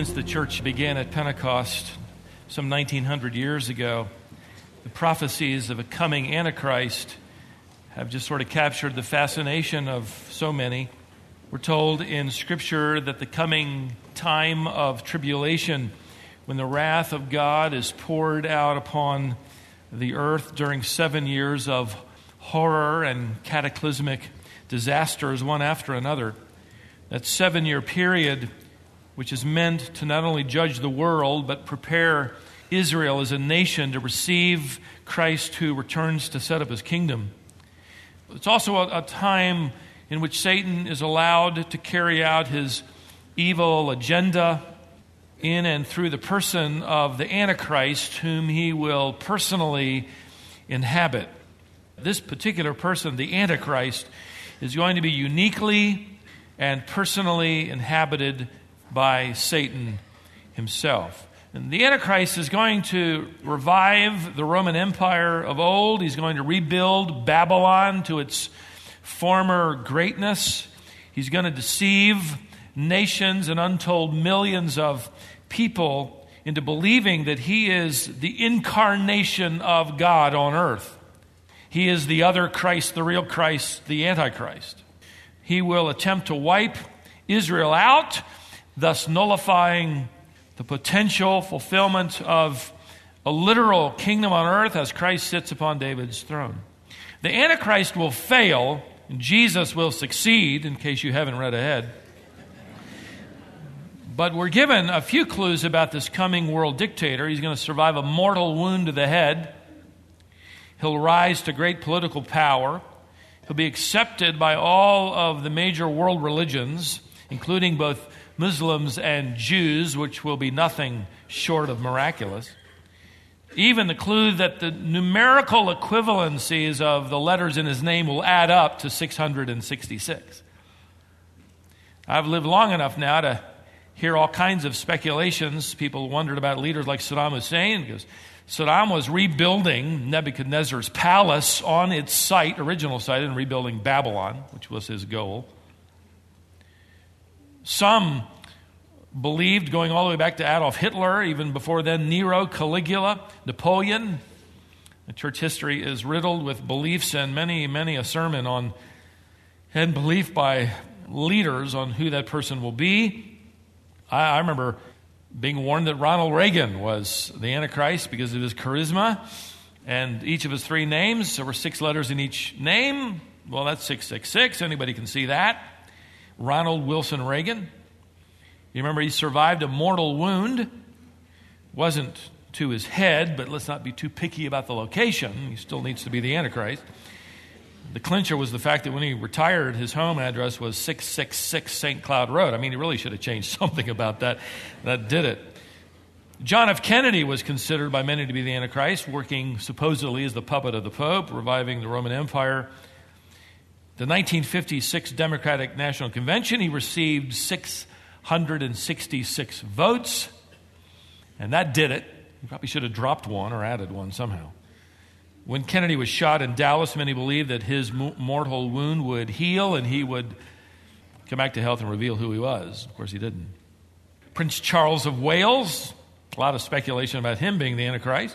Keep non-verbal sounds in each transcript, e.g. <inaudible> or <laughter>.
Since the church began at Pentecost some 1900 years ago, the prophecies of a coming Antichrist have just sort of captured the fascination of so many. We're told in Scripture that the coming time of tribulation, when the wrath of God is poured out upon the earth during seven years of horror and cataclysmic disasters, one after another, that seven year period, which is meant to not only judge the world, but prepare Israel as a nation to receive Christ who returns to set up his kingdom. It's also a, a time in which Satan is allowed to carry out his evil agenda in and through the person of the Antichrist, whom he will personally inhabit. This particular person, the Antichrist, is going to be uniquely and personally inhabited by Satan himself. And the Antichrist is going to revive the Roman Empire of old. He's going to rebuild Babylon to its former greatness. He's going to deceive nations and untold millions of people into believing that he is the incarnation of God on earth. He is the other Christ, the real Christ, the Antichrist. He will attempt to wipe Israel out, thus nullifying the potential fulfillment of a literal kingdom on earth as Christ sits upon David's throne. The Antichrist will fail Jesus will succeed, in case you haven't read ahead. But we're given a few clues about this coming world dictator. He's going to survive a mortal wound to the head. He'll rise to great political power. He'll be accepted by all of the major world religions, including both Muslims and Jews, which will be nothing short of miraculous even the clue that the numerical equivalencies of the letters in his name will add up to 666. I've lived long enough now to hear all kinds of speculations. People wondered about leaders like Saddam Hussein because Saddam was rebuilding Nebuchadnezzar's palace on its site, original site, and rebuilding Babylon, which was his goal. Some believed going all the way back to Adolf Hitler, even before then, Nero, Caligula, Napoleon. The church history is riddled with beliefs and many, many a sermon on and belief by leaders on who that person will be. I, I remember being warned that Ronald Reagan was the Antichrist because of his charisma and each of his three names. There were six letters in each name. Well, that's 666. Anybody can see that. Ronald Wilson Reagan. You remember he survived a mortal wound. Wasn't to his head, but let's not be too picky about the location. He still needs to be the Antichrist. The clincher was the fact that when he retired, his home address was 666 St. Cloud Road. I mean, he really should have changed <laughs> something about that. That did it. John F. Kennedy was considered by many to be the Antichrist, working supposedly as the puppet of the Pope, reviving the Roman Empire. The 1956 Democratic National Convention, he received 666 votes, and that did it. He probably should have dropped one or added one somehow. When Kennedy was shot in Dallas, many believed that his mortal wound would heal and he would come back to health and reveal who he was. Of course, he didn't. Prince Charles of Wales, a lot of speculation about him being the Antichrist.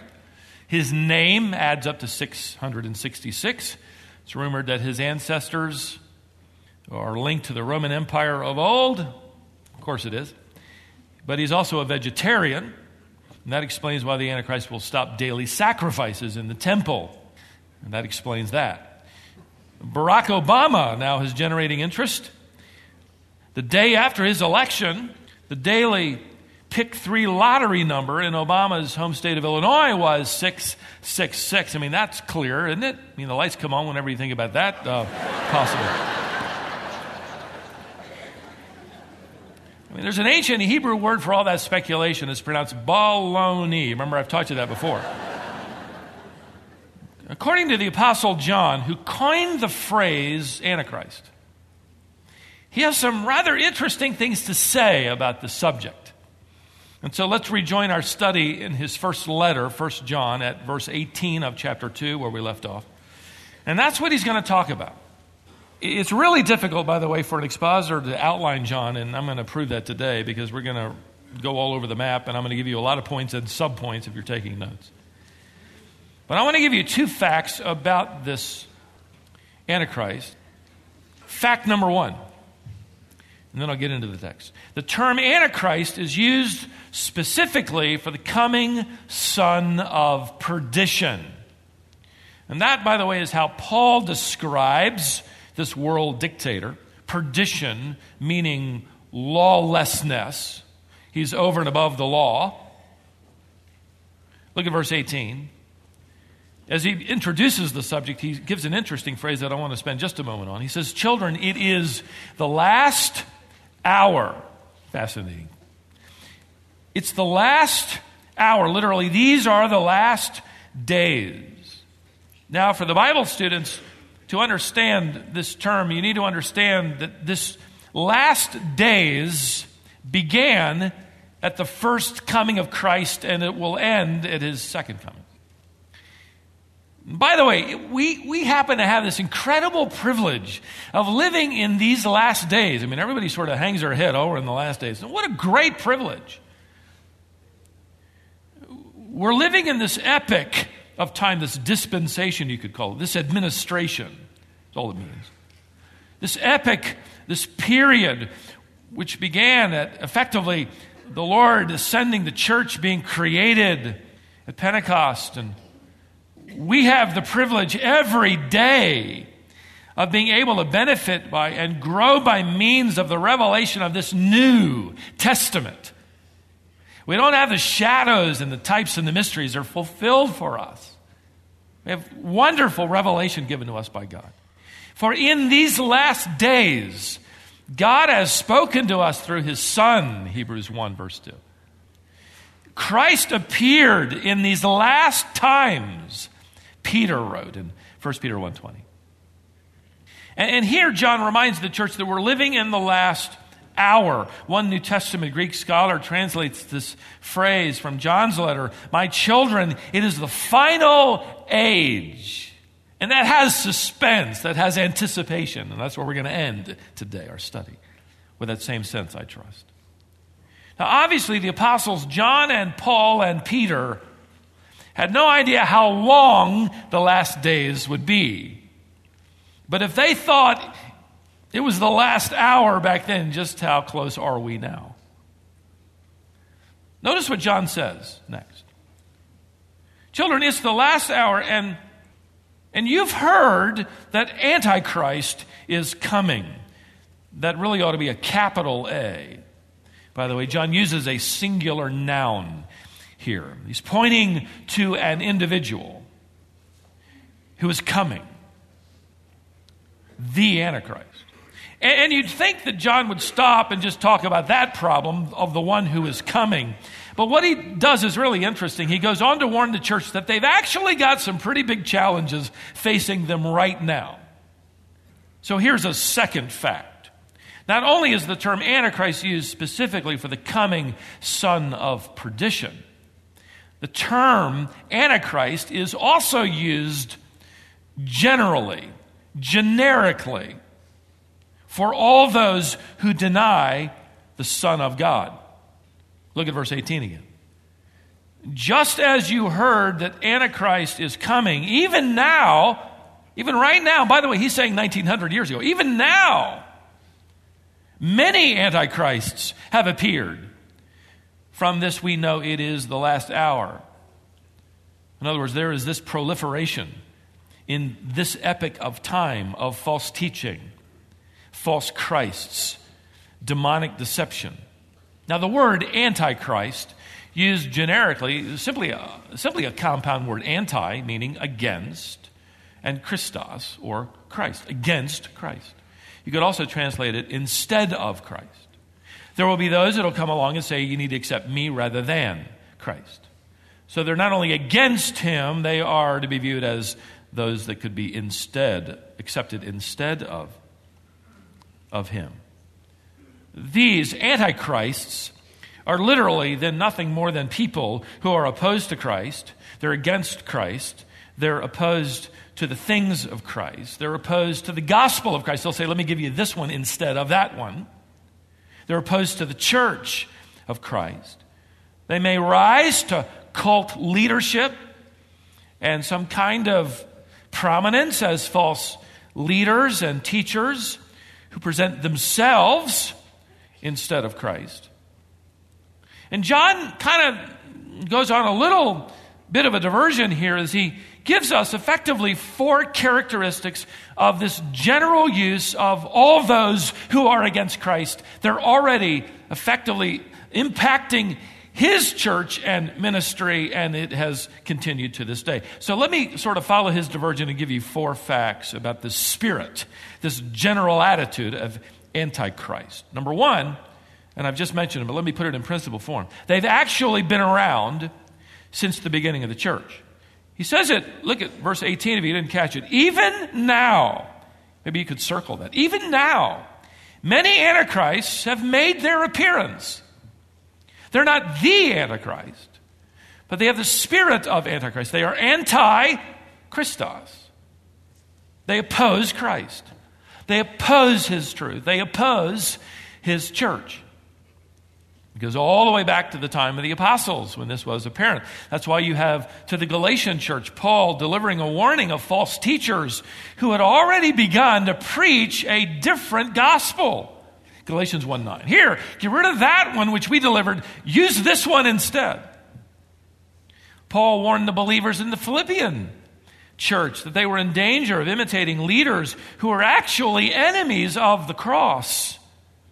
His name adds up to 666. It's rumored that his ancestors are linked to the Roman Empire of old Of course it is. But he's also a vegetarian, and that explains why the Antichrist will stop daily sacrifices in the temple. And that explains that. Barack Obama now is generating interest. The day after his election, the daily pick three lottery number in Obama's home state of Illinois was 666. I mean, that's clear, isn't it? I mean, the lights come on whenever you think about that uh, possible. I mean, there's an ancient Hebrew word for all that speculation. It's pronounced baloney. Remember, I've taught you that before. According to the Apostle John, who coined the phrase Antichrist, he has some rather interesting things to say about the subject. And so let's rejoin our study in his first letter, 1 John, at verse 18 of chapter 2, where we left off. And that's what he's going to talk about. It's really difficult, by the way, for an expositor to outline John, and I'm going to prove that today because we're going to go all over the map, and I'm going to give you a lot of points and subpoints if you're taking notes. But I want to give you two facts about this Antichrist. Fact number one, and then I'll get into the text. The term Antichrist is used specifically for the coming son of perdition. And that, by the way, is how Paul describes this world dictator perdition, meaning lawlessness. He's over and above the law. Look at verse 18. As he introduces the subject, he gives an interesting phrase that I want to spend just a moment on. He says, Children, it is the last hour. Fascinating. It's the last hour. Literally, these are the last days. Now, for the Bible students, to understand this term, you need to understand that this last days began at the first coming of Christ and it will end at his second coming. By the way, we, we happen to have this incredible privilege of living in these last days. I mean, everybody sort of hangs their head over in the last days. What a great privilege. We're living in this epic of time, this dispensation, you could call it, this administration. That's all it means. This epic, this period, which began at effectively the Lord ascending the church being created at Pentecost. And we have the privilege every day of being able to benefit by and grow by means of the revelation of this new testament. We don't have the shadows and the types and the mysteries are fulfilled for us. We have wonderful revelation given to us by God. For in these last days, God has spoken to us through his Son, Hebrews 1, verse 2. Christ appeared in these last times, Peter wrote in 1 Peter 1.20. And, and here John reminds the church that we're living in the last hour. One New Testament Greek scholar translates this phrase from John's letter My children, it is the final age. And that has suspense, that has anticipation. And that's where we're going to end today, our study, with that same sense, I trust. Now, obviously, the apostles John and Paul and Peter had no idea how long the last days would be. But if they thought it was the last hour back then, just how close are we now? Notice what John says next. Children, it's the last hour, and, and you've heard that Antichrist is coming. That really ought to be a capital A. By the way, John uses a singular noun here. He's pointing to an individual who is coming the Antichrist. And, you'd think that John would stop and just talk about that problem of the one who is coming. But what he does is really interesting. He goes on to warn the church that they've actually got some pretty big challenges facing them right now. So here's a second fact. Not only is the term Antichrist used specifically for the coming son of perdition, the term Antichrist is also used generally, generically for all those who deny the Son of God. Look at verse 18 again. Just as you heard that Antichrist is coming, even now, even right now, by the way, he's saying 1900 years ago, even now, many Antichrists have appeared. From this, we know it is the last hour. In other words, there is this proliferation in this epoch of time of false teaching false Christs, demonic deception. Now, the word antichrist, used generically, simply a, simply a compound word, anti, meaning against, and Christos, or Christ, against Christ. You could also translate it instead of Christ. There will be those that will come along and say, you need to accept me rather than Christ. So they're not only against him, they are to be viewed as those that could be instead, accepted instead of of him. These antichrists are literally then nothing more than people who are opposed to Christ. They're against Christ. They're opposed to the things of Christ. They're opposed to the gospel of Christ. They'll say, let me give you this one instead of that one. They're opposed to the church of Christ. They may rise to cult leadership and some kind of prominence as false leaders and teachers who present themselves instead of Christ. And John kind of goes on a little bit of a diversion here as he gives us effectively four characteristics of this general use of all those who are against Christ. They're already effectively impacting his church and ministry, and it has continued to this day. So let me sort of follow his diversion and give you four facts about the spirit, this general attitude of Antichrist. Number one, and I've just mentioned it, but let me put it in principle form. They've actually been around since the beginning of the church. He says it, look at verse 18 if you didn't catch it. Even now, maybe you could circle that. Even now, many antichrists have made their appearance. They're not the Antichrist, but they have the spirit of Antichrist. They are anti Christos. They oppose Christ. They oppose his truth. They oppose his church. It goes all the way back to the time of the apostles when this was apparent. That's why you have to the Galatian church Paul delivering a warning of false teachers who had already begun to preach a different gospel. Galatians 1 9. Here, get rid of that one which we delivered, use this one instead. Paul warned the believers in the Philippian church that they were in danger of imitating leaders who were actually enemies of the cross.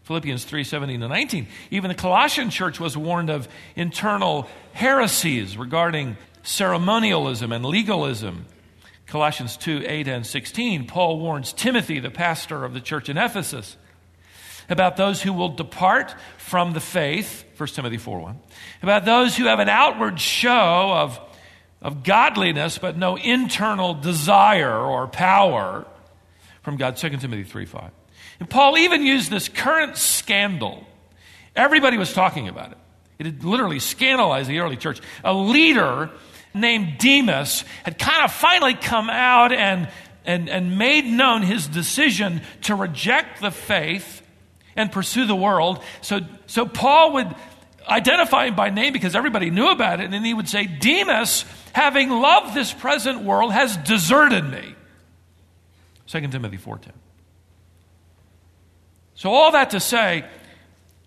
Philippians 3 17 to 19. Even the Colossian church was warned of internal heresies regarding ceremonialism and legalism. Colossians 2 8 and 16. Paul warns Timothy, the pastor of the church in Ephesus, about those who will depart from the faith, 1 Timothy 4 1, about those who have an outward show of, of godliness, but no internal desire or power from God, 2 Timothy 3 5. And Paul even used this current scandal. Everybody was talking about it. It had literally scandalized the early church. A leader named Demas had kind of finally come out and, and, and made known his decision to reject the faith and pursue the world. So, so Paul would identify him by name because everybody knew about it, and then he would say, Demas, having loved this present world, has deserted me. 2 Timothy 4.10. So all that to say,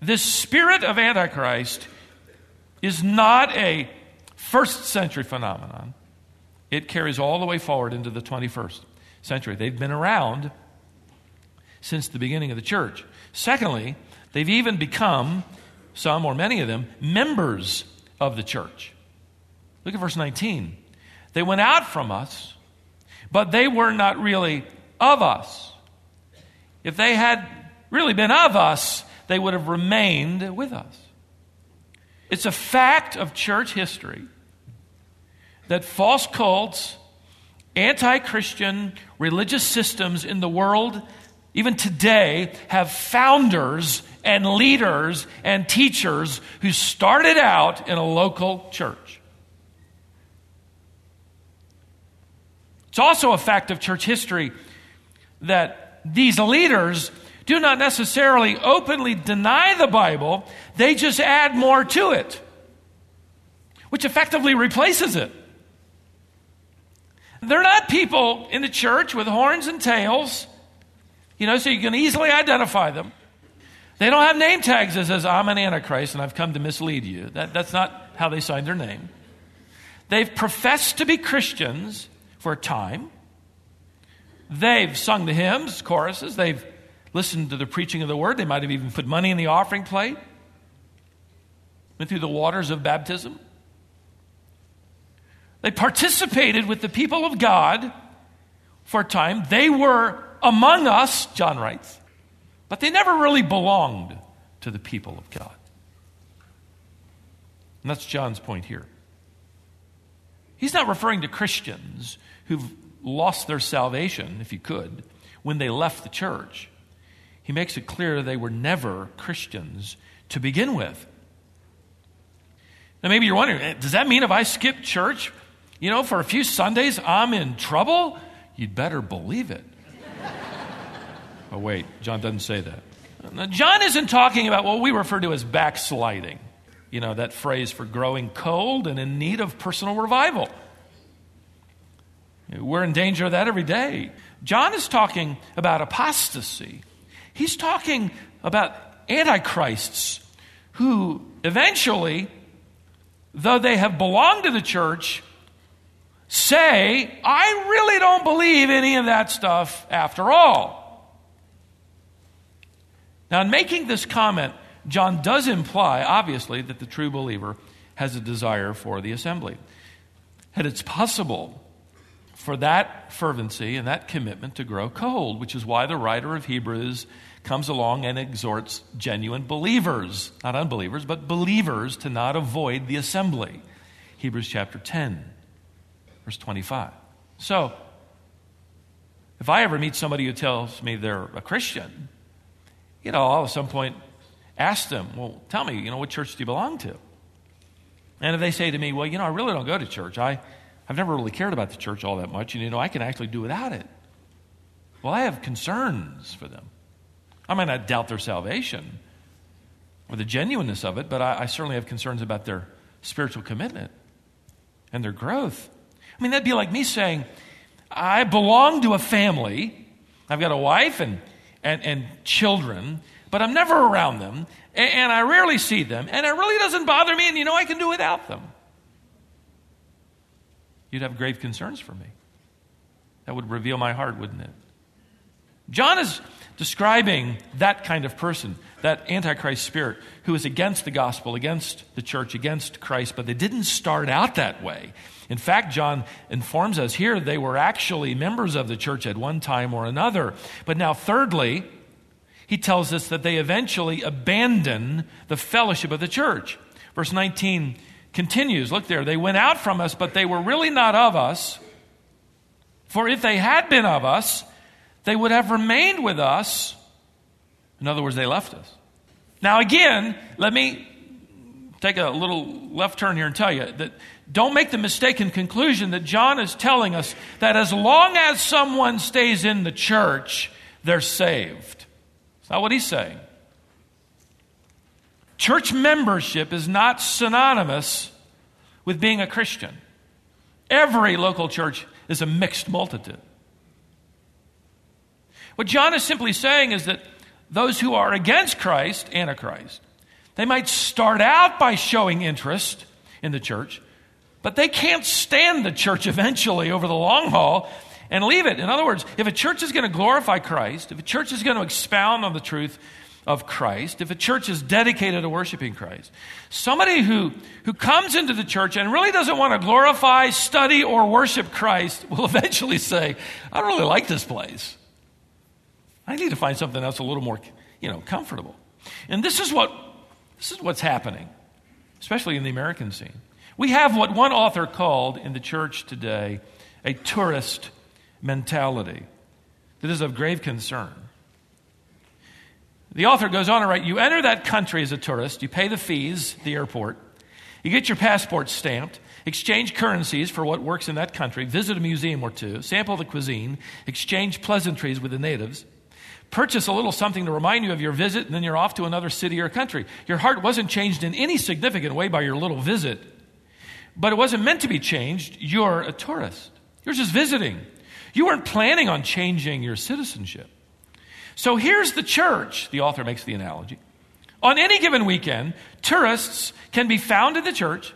this spirit of Antichrist is not a first century phenomenon. It carries all the way forward into the 21st century. They've been around since the beginning of the church. Secondly, they've even become, some or many of them, members of the church. Look at verse 19. They went out from us, but they were not really of us. If they had really been of us, they would have remained with us. It's a fact of church history that false cults, anti Christian religious systems in the world even today, have founders and leaders and teachers who started out in a local church. It's also a fact of church history that these leaders do not necessarily openly deny the Bible, they just add more to it, which effectively replaces it. They're not people in the church with horns and tails you know, so you can easily identify them. They don't have name tags that says, I'm an Antichrist and I've come to mislead you. That, that's not how they signed their name. They've professed to be Christians for a time. They've sung the hymns, choruses. They've listened to the preaching of the word. They might have even put money in the offering plate. Went through the waters of baptism. They participated with the people of God for a time. They were among us, John writes, but they never really belonged to the people of God. And that's John's point here. He's not referring to Christians who've lost their salvation, if you could, when they left the church. He makes it clear they were never Christians to begin with. Now, maybe you're wondering, eh, does that mean if I skip church, you know, for a few Sundays, I'm in trouble? You'd better believe it. <laughs> Oh, wait, John doesn't say that. Now, John isn't talking about what we refer to as backsliding. you know, that phrase for growing cold and in need of personal revival. We're in danger of that every day. John is talking about apostasy. He's talking about antichrists who eventually, though they have belonged to the church, say, I really don't believe any of that stuff after all. Now, in making this comment, John does imply, obviously, that the true believer has a desire for the assembly. And it's possible for that fervency and that commitment to grow cold, which is why the writer of Hebrews comes along and exhorts genuine believers, not unbelievers, but believers, to not avoid the assembly. Hebrews chapter 10, verse 25. So, if I ever meet somebody who tells me they're a Christian, you know, I'll at some point ask them, well, tell me, you know, what church do you belong to? And if they say to me, well, you know, I really don't go to church, I, I've never really cared about the church all that much, and, you know, I can actually do without it. Well, I have concerns for them. I might not doubt their salvation or the genuineness of it, but I, I certainly have concerns about their spiritual commitment and their growth. I mean, that'd be like me saying, I belong to a family. I've got a wife and, and, and children, but I'm never around them, and, and I rarely see them, and it really doesn't bother me, and you know I can do without them. You'd have grave concerns for me. That would reveal my heart, wouldn't it? John is describing that kind of person, that Antichrist spirit, who is against the gospel, against the church, against Christ, but they didn't start out that way. In fact, John informs us here they were actually members of the church at one time or another. But now, thirdly, he tells us that they eventually abandon the fellowship of the church. Verse 19 continues look there, they went out from us, but they were really not of us. For if they had been of us, they would have remained with us. In other words, they left us. Now, again, let me take a little left turn here and tell you that don't make the mistaken conclusion that John is telling us that as long as someone stays in the church, they're saved. That's not what he's saying. Church membership is not synonymous with being a Christian. Every local church is a mixed multitude. What John is simply saying is that those who are against Christ, Antichrist, they might start out by showing interest in the church, but they can't stand the church eventually over the long haul and leave it. In other words, if a church is going to glorify Christ, if a church is going to expound on the truth of Christ, if a church is dedicated to worshiping Christ, somebody who, who comes into the church and really doesn't want to glorify, study, or worship Christ will <laughs> eventually say, I don't really like this place. I need to find something else a little more, you know, comfortable. And this is what this is what's happening, especially in the American scene. We have what one author called in the church today a tourist mentality that is of grave concern. The author goes on to write You enter that country as a tourist, you pay the fees the airport, you get your passport stamped, exchange currencies for what works in that country, visit a museum or two, sample the cuisine, exchange pleasantries with the natives, purchase a little something to remind you of your visit, and then you're off to another city or country. Your heart wasn't changed in any significant way by your little visit, but it wasn't meant to be changed. You're a tourist, you're just visiting. You weren't planning on changing your citizenship. So here's the church, the author makes the analogy. On any given weekend, tourists can be found in the church.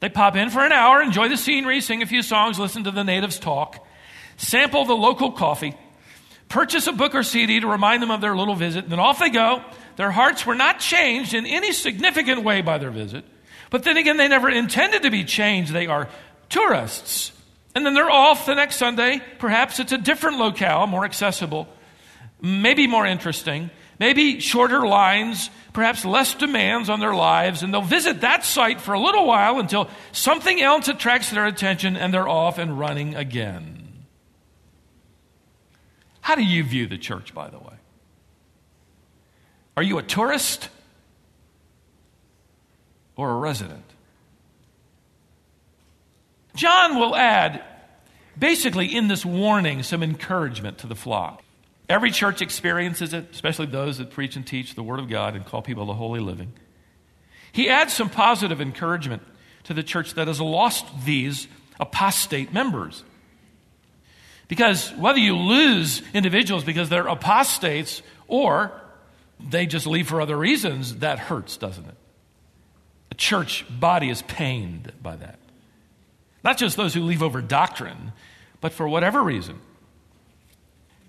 They pop in for an hour, enjoy the scenery, sing a few songs, listen to the natives talk, sample the local coffee, purchase a book or CD to remind them of their little visit, and then off they go. Their hearts were not changed in any significant way by their visit. But then again, they never intended to be changed. They are tourists. And then they're off the next Sunday. Perhaps it's a different locale, more accessible, maybe more interesting, maybe shorter lines, perhaps less demands on their lives, and they'll visit that site for a little while until something else attracts their attention and they're off and running again. How do you view the church, by the way? Are you a tourist or a resident? John will add, basically, in this warning, some encouragement to the flock. Every church experiences it, especially those that preach and teach the Word of God and call people to holy living. He adds some positive encouragement to the church that has lost these apostate members. Because whether you lose individuals because they're apostates or they just leave for other reasons, that hurts, doesn't it? The church body is pained by that. Not just those who leave over doctrine, but for whatever reason.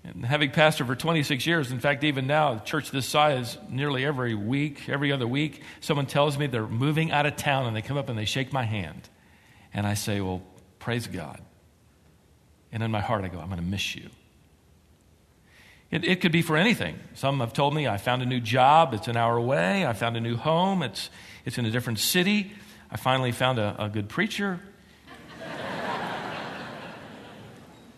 And having pastored for 26 years, in fact, even now, church this size, nearly every week, every other week, someone tells me they're moving out of town and they come up and they shake my hand. And I say, Well, praise God. And in my heart, I go, I'm going to miss you. It, it, could be for anything. Some have told me I found a new job, it's an hour away. I found a new home, it's, it's in a different city. I finally found a, a good preacher.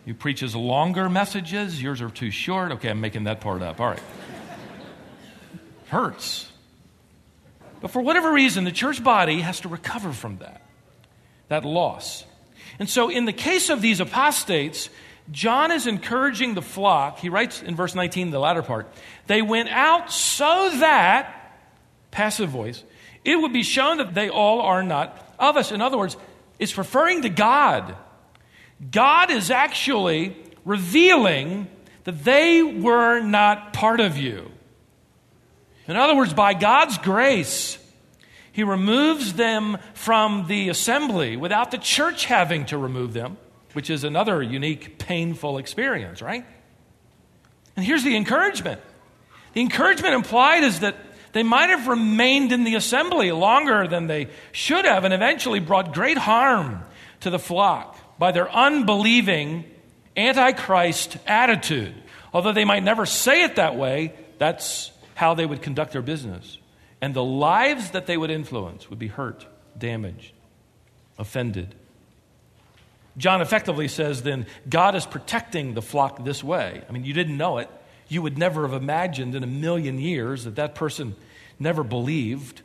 He preaches longer messages. Yours are too short. Okay, I'm making that part up. All right. Hurts. But for whatever reason, the church body has to recover from that, that loss. And so, in the case of these apostates, John is encouraging the flock. He writes in verse 19, the latter part, they went out so that, passive voice, it would be shown that they all are not of us. In other words, it's referring to God. God is actually revealing that they were not part of you. In other words, by God's grace, He removes them from the assembly without the church having to remove them, which is another unique, painful experience, right? And here's the encouragement the encouragement implied is that they might have remained in the assembly longer than they should have and eventually brought great harm to the flock by their unbelieving, antichrist attitude. Although they might never say it that way, that's how they would conduct their business. And the lives that they would influence would be hurt, damaged, offended. John effectively says then, God is protecting the flock this way. I mean, you didn't know it. You would never have imagined in a million years that that person never believed.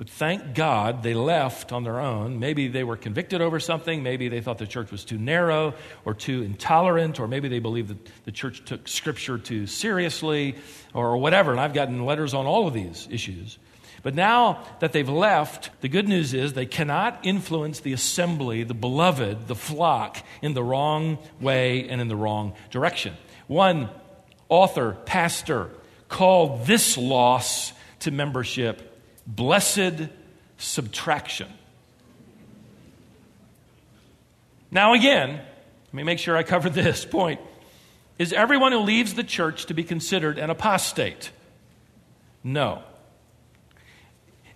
But thank God they left on their own. Maybe they were convicted over something. Maybe they thought the church was too narrow or too intolerant, or maybe they believed that the church took Scripture too seriously, or whatever. And I've gotten letters on all of these issues. But now that they've left, the good news is they cannot influence the assembly, the beloved, the flock, in the wrong way and in the wrong direction. One author, pastor, called this loss to membership blessed subtraction. Now, again, let me make sure I cover <laughs> this point. Is everyone who leaves the church to be considered an apostate? No.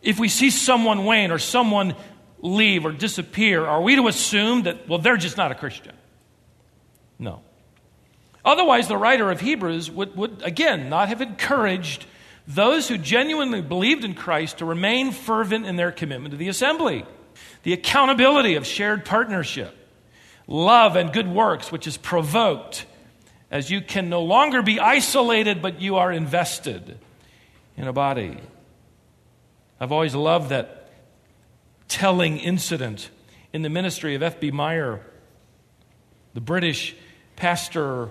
If we see someone wane or someone leave or disappear, are we to assume that, well, they're just not a Christian? No. Otherwise, the writer of Hebrews would, would again, not have encouraged those who genuinely believed in Christ to remain fervent in their commitment to the assembly. The accountability of shared partnership, love and good works, which is provoked as you can no longer be isolated, but you are invested in a body. I've always loved that telling incident in the ministry of F.B. Meyer, the British pastor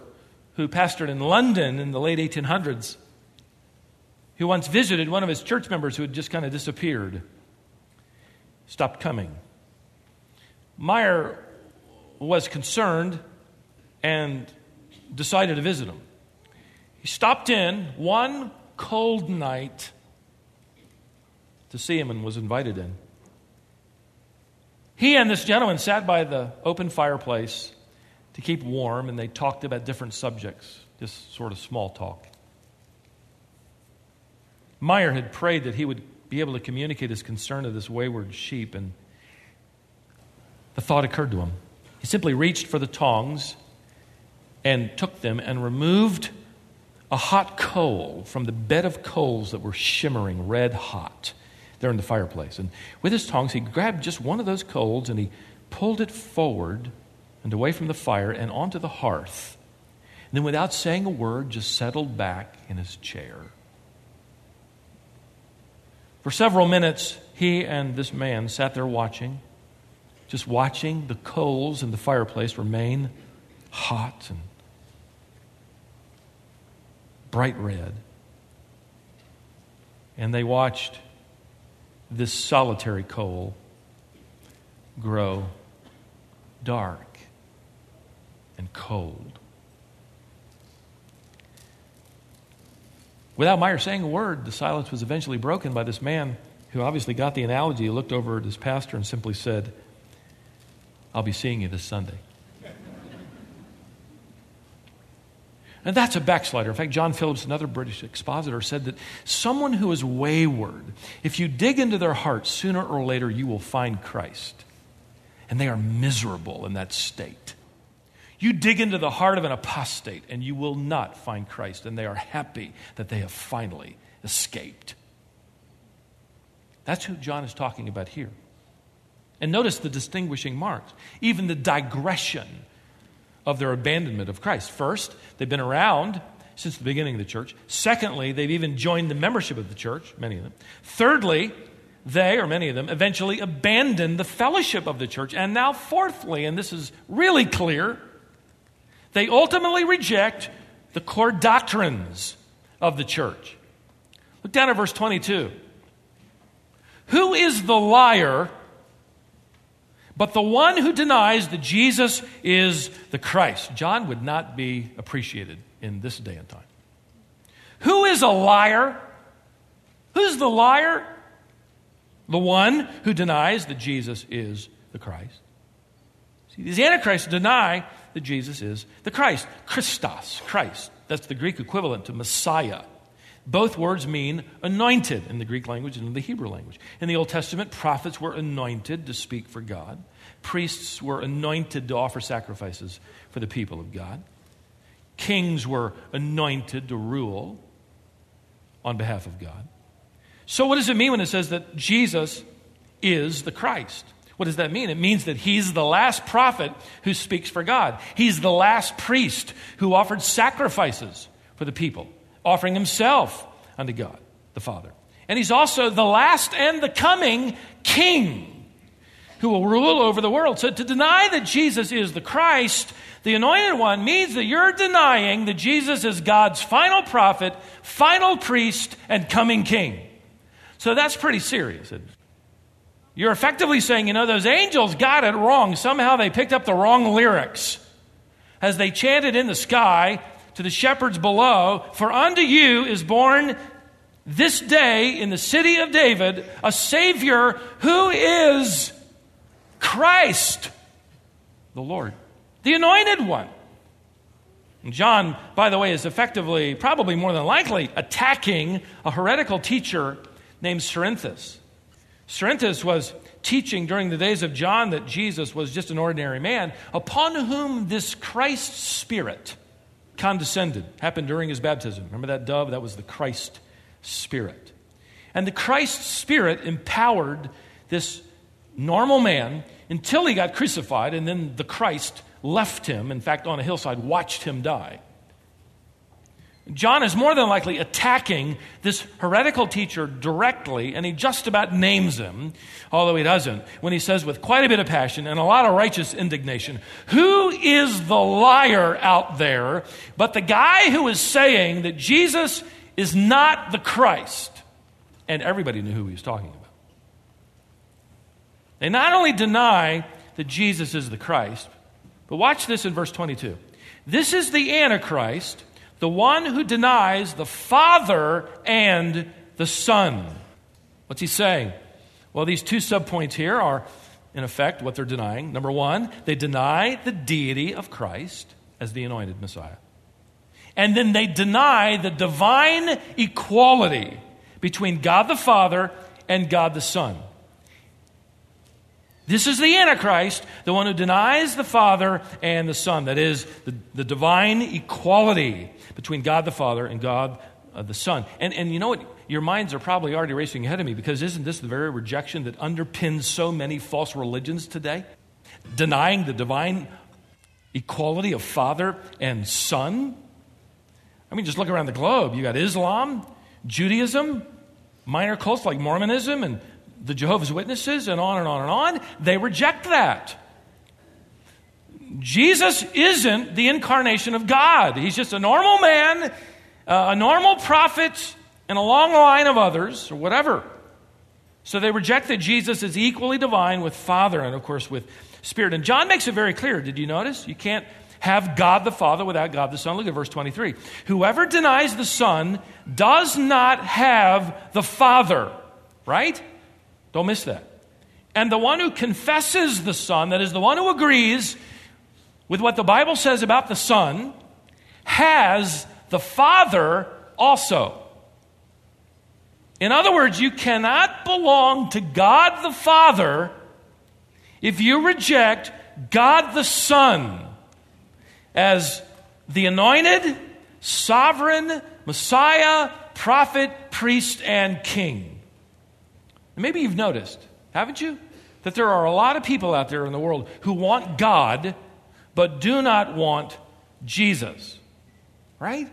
who pastored in London in the late 1800s who once visited one of his church members who had just kind of disappeared, stopped coming. Meyer was concerned and decided to visit him. He stopped in one cold night to see him and was invited in. He and this gentleman sat by the open fireplace to keep warm, and they talked about different subjects, just sort of small talk. Meyer had prayed that he would be able to communicate his concern to this wayward sheep, and the thought occurred to him. He simply reached for the tongs and took them and removed a hot coal from the bed of coals that were shimmering red hot there in the fireplace. And with his tongs, he grabbed just one of those coals and he pulled it forward and away from the fire and onto the hearth. And then, without saying a word, just settled back in his chair. For several minutes, he and this man sat there watching, just watching the coals in the fireplace remain hot and bright red. And they watched this solitary coal grow dark and cold. Without Meyer saying a word, the silence was eventually broken by this man who obviously got the analogy. He looked over at his pastor and simply said, I'll be seeing you this Sunday. And that's a backslider. In fact, John Phillips, another British expositor, said that someone who is wayward, if you dig into their heart, sooner or later you will find Christ. And they are miserable in that state. You dig into the heart of an apostate and you will not find Christ, and they are happy that they have finally escaped. That's who John is talking about here. And notice the distinguishing marks, even the digression of their abandonment of Christ. First, they've been around since the beginning of the church. Secondly, they've even joined the membership of the church, many of them. Thirdly, they, or many of them, eventually abandoned the fellowship of the church. And now, fourthly, and this is really clear, they ultimately reject the core doctrines of the church. Look down at verse 22. Who is the liar but the one who denies that Jesus is the Christ? John would not be appreciated in this day and time. Who is a liar? Who's the liar? The one who denies that Jesus is the Christ. See, these antichrists deny that Jesus is the Christ. Christos, Christ. That's the Greek equivalent to Messiah. Both words mean anointed in the Greek language and in the Hebrew language. In the Old Testament, prophets were anointed to speak for God, priests were anointed to offer sacrifices for the people of God, kings were anointed to rule on behalf of God. So, what does it mean when it says that Jesus is the Christ? What does that mean? It means that he's the last prophet who speaks for God. He's the last priest who offered sacrifices for the people, offering himself unto God the Father. And he's also the last and the coming king who will rule over the world. So to deny that Jesus is the Christ, the anointed one, means that you're denying that Jesus is God's final prophet, final priest, and coming king. So that's pretty serious. You're effectively saying, you know, those angels got it wrong. Somehow they picked up the wrong lyrics as they chanted in the sky to the shepherds below For unto you is born this day in the city of David a Savior who is Christ, the Lord, the anointed one. And John, by the way, is effectively, probably more than likely, attacking a heretical teacher named Cerinthus. Cerinthus was teaching during the days of John that Jesus was just an ordinary man, upon whom this Christ Spirit condescended. Happened during his baptism. Remember that dove? That was the Christ Spirit. And the Christ Spirit empowered this normal man until he got crucified, and then the Christ left him, in fact, on a hillside, watched him die. John is more than likely attacking this heretical teacher directly, and he just about names him, although he doesn't, when he says with quite a bit of passion and a lot of righteous indignation, Who is the liar out there but the guy who is saying that Jesus is not the Christ? And everybody knew who he was talking about. They not only deny that Jesus is the Christ, but watch this in verse 22. This is the Antichrist the one who denies the Father and the Son. What's he saying? Well, these two subpoints here are, in effect, what they're denying. Number one, they deny the deity of Christ as the anointed Messiah. And then they deny the divine equality between God the Father and God the Son. This is the Antichrist, the one who denies the Father and the Son. That is, the, the divine equality between God the Father and God uh, the Son. And, and you know what? Your minds are probably already racing ahead of me because isn't this the very rejection that underpins so many false religions today? Denying the divine equality of Father and Son? I mean, just look around the globe. You got Islam, Judaism, minor cults like Mormonism and the Jehovah's Witnesses, and on and on and on. They reject that. Jesus isn't the incarnation of God. He's just a normal man, uh, a normal prophet, and a long line of others, or whatever. So they reject that Jesus is equally divine with Father and, of course, with Spirit. And John makes it very clear. Did you notice? You can't have God the Father without God the Son. Look at verse 23. Whoever denies the Son does not have the Father, right? Don't miss that. And the one who confesses the Son, that is, the one who agrees with what the Bible says about the Son, has the Father also. In other words, you cannot belong to God the Father if you reject God the Son as the anointed, sovereign, Messiah, prophet, priest, and king. maybe you've noticed, haven't you? That there are a lot of people out there in the world who want God, but do not want Jesus. Right?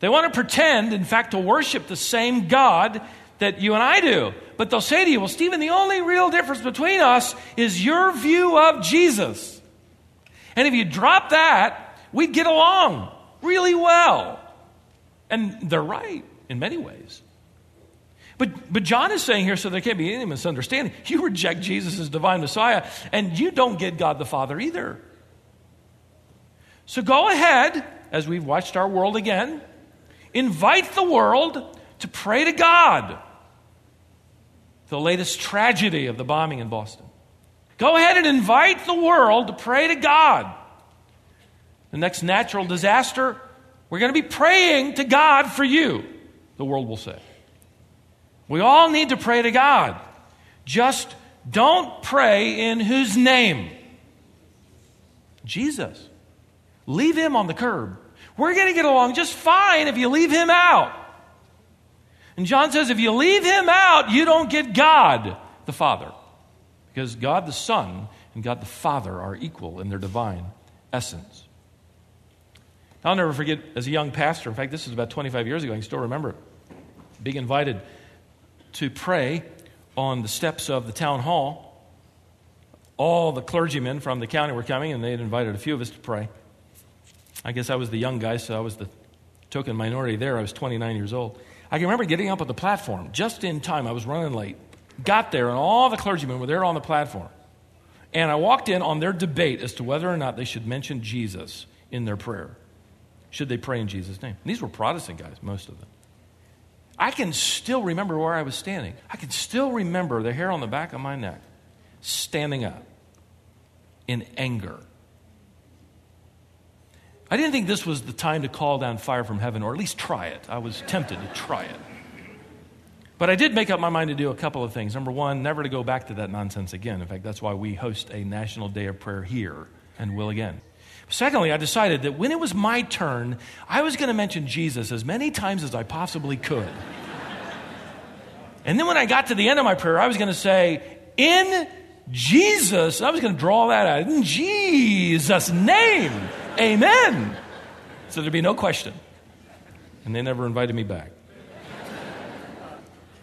They want to pretend, in fact, to worship the same God that you and I do. But they'll say to you, well, Stephen, the only real difference between us is your view of Jesus. And if you drop that, we'd get along really well. And they're right in many ways. But, but John is saying here, so there can't be any misunderstanding. You reject Jesus as divine Messiah, and you don't get God the Father either. So go ahead, as we've watched our world again, Invite the world to pray to God. The latest tragedy of the bombing in Boston. Go ahead and invite the world to pray to God. The next natural disaster, we're going to be praying to God for you, the world will say. We all need to pray to God. Just don't pray in whose name? Jesus. Leave him on the curb. We're going to get along just fine if you leave him out. And John says, if you leave him out, you don't get God the Father. Because God the Son and God the Father are equal in their divine essence. I'll never forget, as a young pastor, in fact, this is about 25 years ago, I can still remember it, being invited to pray on the steps of the town hall. All the clergymen from the county were coming, and they had invited a few of us to pray. I guess I was the young guy, so I was the token minority there. I was 29 years old. I can remember getting up on the platform just in time. I was running late. Got there, and all the clergymen were there on the platform. And I walked in on their debate as to whether or not they should mention Jesus in their prayer. Should they pray in Jesus' name? And these were Protestant guys, most of them. I can still remember where I was standing. I can still remember the hair on the back of my neck standing up in anger I didn't think this was the time to call down fire from heaven, or at least try it. I was tempted to try it. But I did make up my mind to do a couple of things. Number one, never to go back to that nonsense again. In fact, that's why we host a National Day of Prayer here and will again. Secondly, I decided that when it was my turn, I was going to mention Jesus as many times as I possibly could. and then when I got to the end of my prayer, I was going to say, In Jesus, I was going to draw that out. In Jesus' name. Amen. So there'd be no question. And they never invited me back.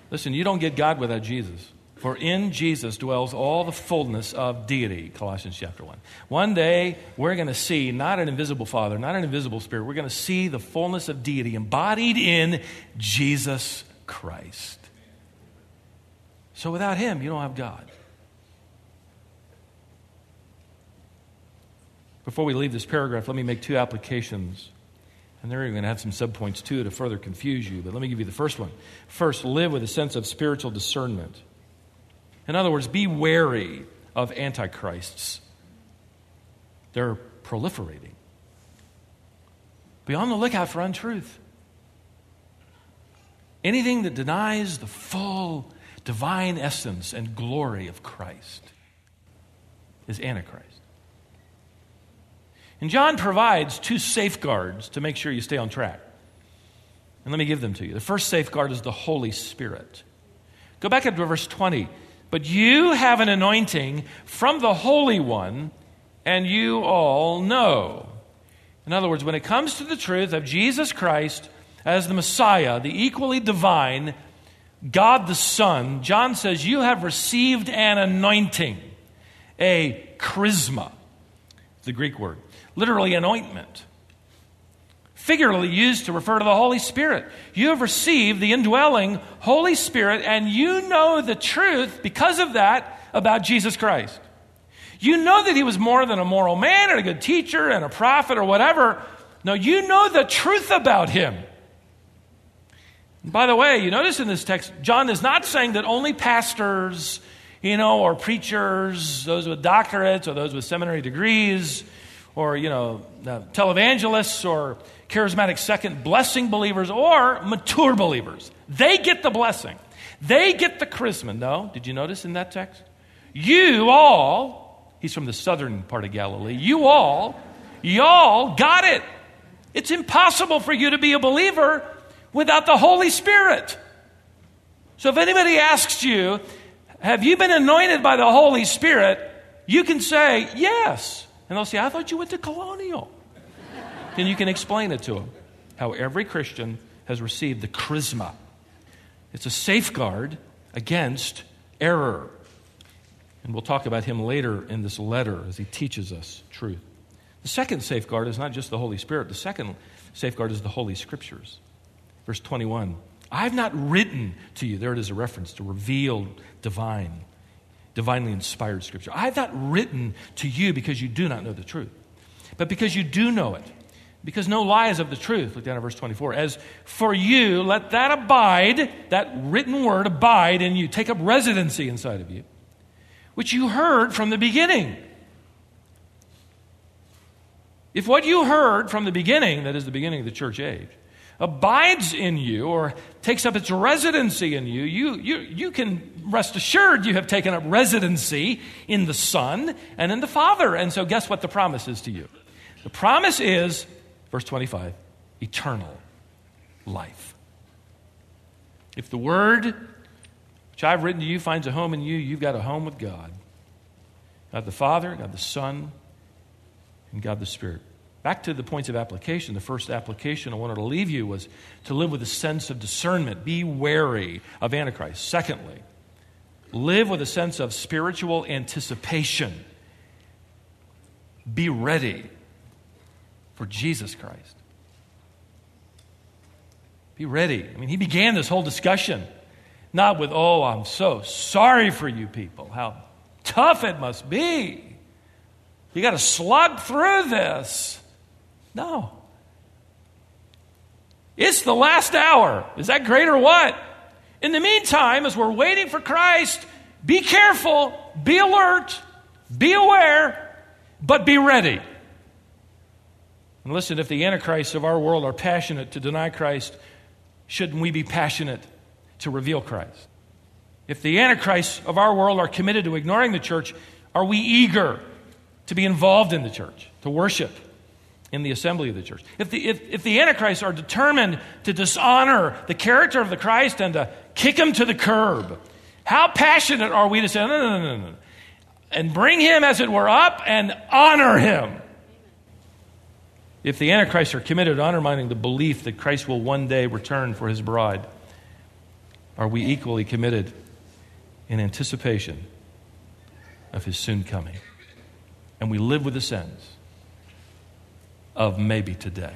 Listen, you don't get God without Jesus. For in Jesus dwells all the fullness of deity, Colossians chapter 1. One day, we're going to see not an invisible Father, not an invisible Spirit. We're going to see the fullness of deity embodied in Jesus Christ. So without Him, you don't have God. Before we leave this paragraph, let me make two applications. And they're going to have some subpoints too to further confuse you, but let me give you the first one. First, live with a sense of spiritual discernment. In other words, be wary of antichrists. They're proliferating. Be on the lookout for untruth. Anything that denies the full divine essence and glory of Christ is Antichrist. And John provides two safeguards to make sure you stay on track. And let me give them to you. The first safeguard is the Holy Spirit. Go back up to verse 20. But you have an anointing from the Holy One, and you all know. In other words, when it comes to the truth of Jesus Christ as the Messiah, the equally divine God the Son, John says, You have received an anointing, a chrisma, the Greek word literally an ointment. Figuratively used to refer to the Holy Spirit. You have received the indwelling Holy Spirit, and you know the truth because of that about Jesus Christ. You know that he was more than a moral man and a good teacher and a prophet or whatever. No, you know the truth about him. By the way, you notice in this text, John is not saying that only pastors, you know, or preachers, those with doctorates or those with seminary degrees, or, you know, uh, televangelists or charismatic second blessing believers or mature believers. They get the blessing. They get the charisma. No, did you notice in that text? You all, he's from the southern part of Galilee, you all, y'all got it. It's impossible for you to be a believer without the Holy Spirit. So if anybody asks you, have you been anointed by the Holy Spirit? You can say, yes. And they'll say, I thought you went to Colonial. Then you can explain it to them how every Christian has received the chrisma. It's a safeguard against error. And we'll talk about him later in this letter as he teaches us truth. The second safeguard is not just the Holy Spirit, the second safeguard is the Holy Scriptures. Verse 21 I've not written to you, there it is a reference to revealed divine, divinely inspired Scripture. I've not written to you because you do not know the truth, but because you do know it. Because no lie is of the truth. Look down at verse 24. As for you, let that abide, that written word abide in you, take up residency inside of you which you heard from the beginning. If what you heard from the beginning, that is the beginning of the church age, abides in you or takes up its residency in you, you, you, you can rest assured you have taken up residency in the Son and in the Father. And so, guess what the promise is to you? The promise is, verse 25, eternal life. If the Word which I've written to you finds a home in you, you've got a home with God. God the Father, God the Son, and God the Spirit. Back to the points of application. The first application I wanted to leave you was to live with a sense of discernment. Be wary of Antichrist. Secondly, live with a sense of spiritual anticipation. Be ready for Jesus Christ. Be ready. I mean, he began this whole discussion not with, oh, I'm so sorry for you people, how tough it must be. You got to slug through this. No. It's the last hour. Is that great or what? In the meantime, as we're waiting for Christ, be careful, be alert, be aware, but be ready. And listen, if the antichrists of our world are passionate to deny Christ, shouldn't we be passionate to reveal Christ. If the antichrists of our world are committed to ignoring the church, are we eager to be involved in the church, to worship in the assembly of the church? If the, if, if the antichrists are determined to dishonor the character of the Christ and to kick him to the curb, how passionate are we to say, no, no, no, no, no, and bring him, as it were, up and honor him? If the antichrists are committed to undermining the belief that Christ will one day return for his bride, are we equally committed in anticipation of his soon coming? And we live with the sense of maybe today.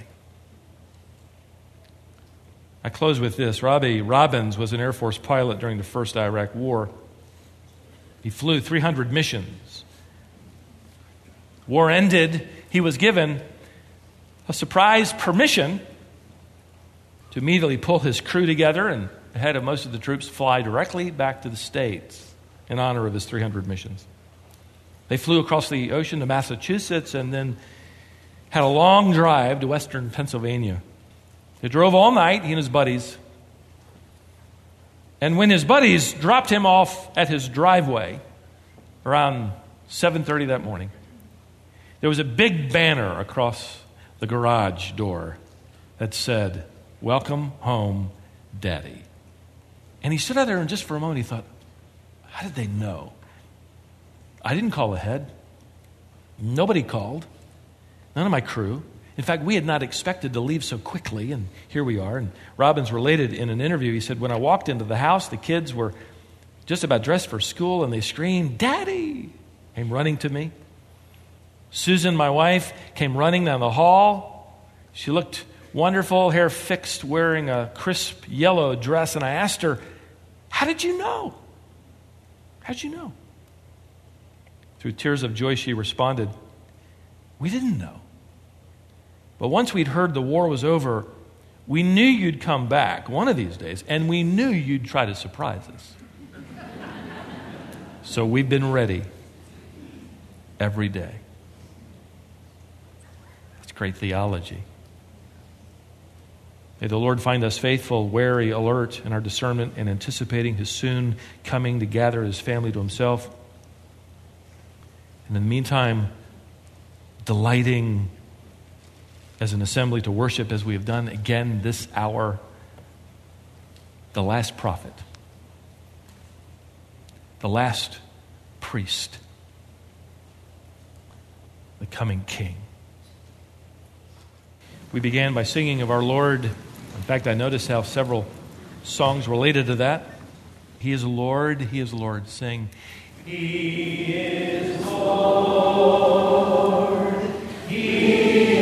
I close with this. Robbie Robbins was an Air Force pilot during the first Iraq War. He flew 300 missions. War ended, he was given a surprise permission to immediately pull his crew together and head of most of the troops fly directly back to the States in honor of his 300 missions. They flew across the ocean to Massachusetts and then had a long drive to western Pennsylvania. They drove all night, he and his buddies. And when his buddies dropped him off at his driveway around 7:30 that morning, there was a big banner across the garage door that said, "Welcome home, Daddy." And he stood out there and just for a moment he thought, how did they know? I didn't call ahead. Nobody called. None of my crew. In fact, we had not expected to leave so quickly, and here we are. And Robbins related in an interview, he said, When I walked into the house, the kids were just about dressed for school, and they screamed, Daddy! Came running to me. Susan, my wife, came running down the hall. She looked wonderful, hair fixed, wearing a crisp yellow dress. And I asked her, How did you know? How did you know? Through tears of joy, she responded, We didn't know. But once we'd heard the war was over, we knew you'd come back one of these days, and we knew you'd try to surprise us. <laughs> so we've been ready every day. Great theology. May the Lord find us faithful, wary, alert in our discernment, and anticipating His soon coming to gather His family to Himself. And in the meantime, delighting as an assembly to worship as we have done again this hour, the last prophet, the last priest, the coming king. We began by singing of our Lord. In fact, I noticed how several songs related to that. He is Lord, He is Lord. Sing. He is Lord. He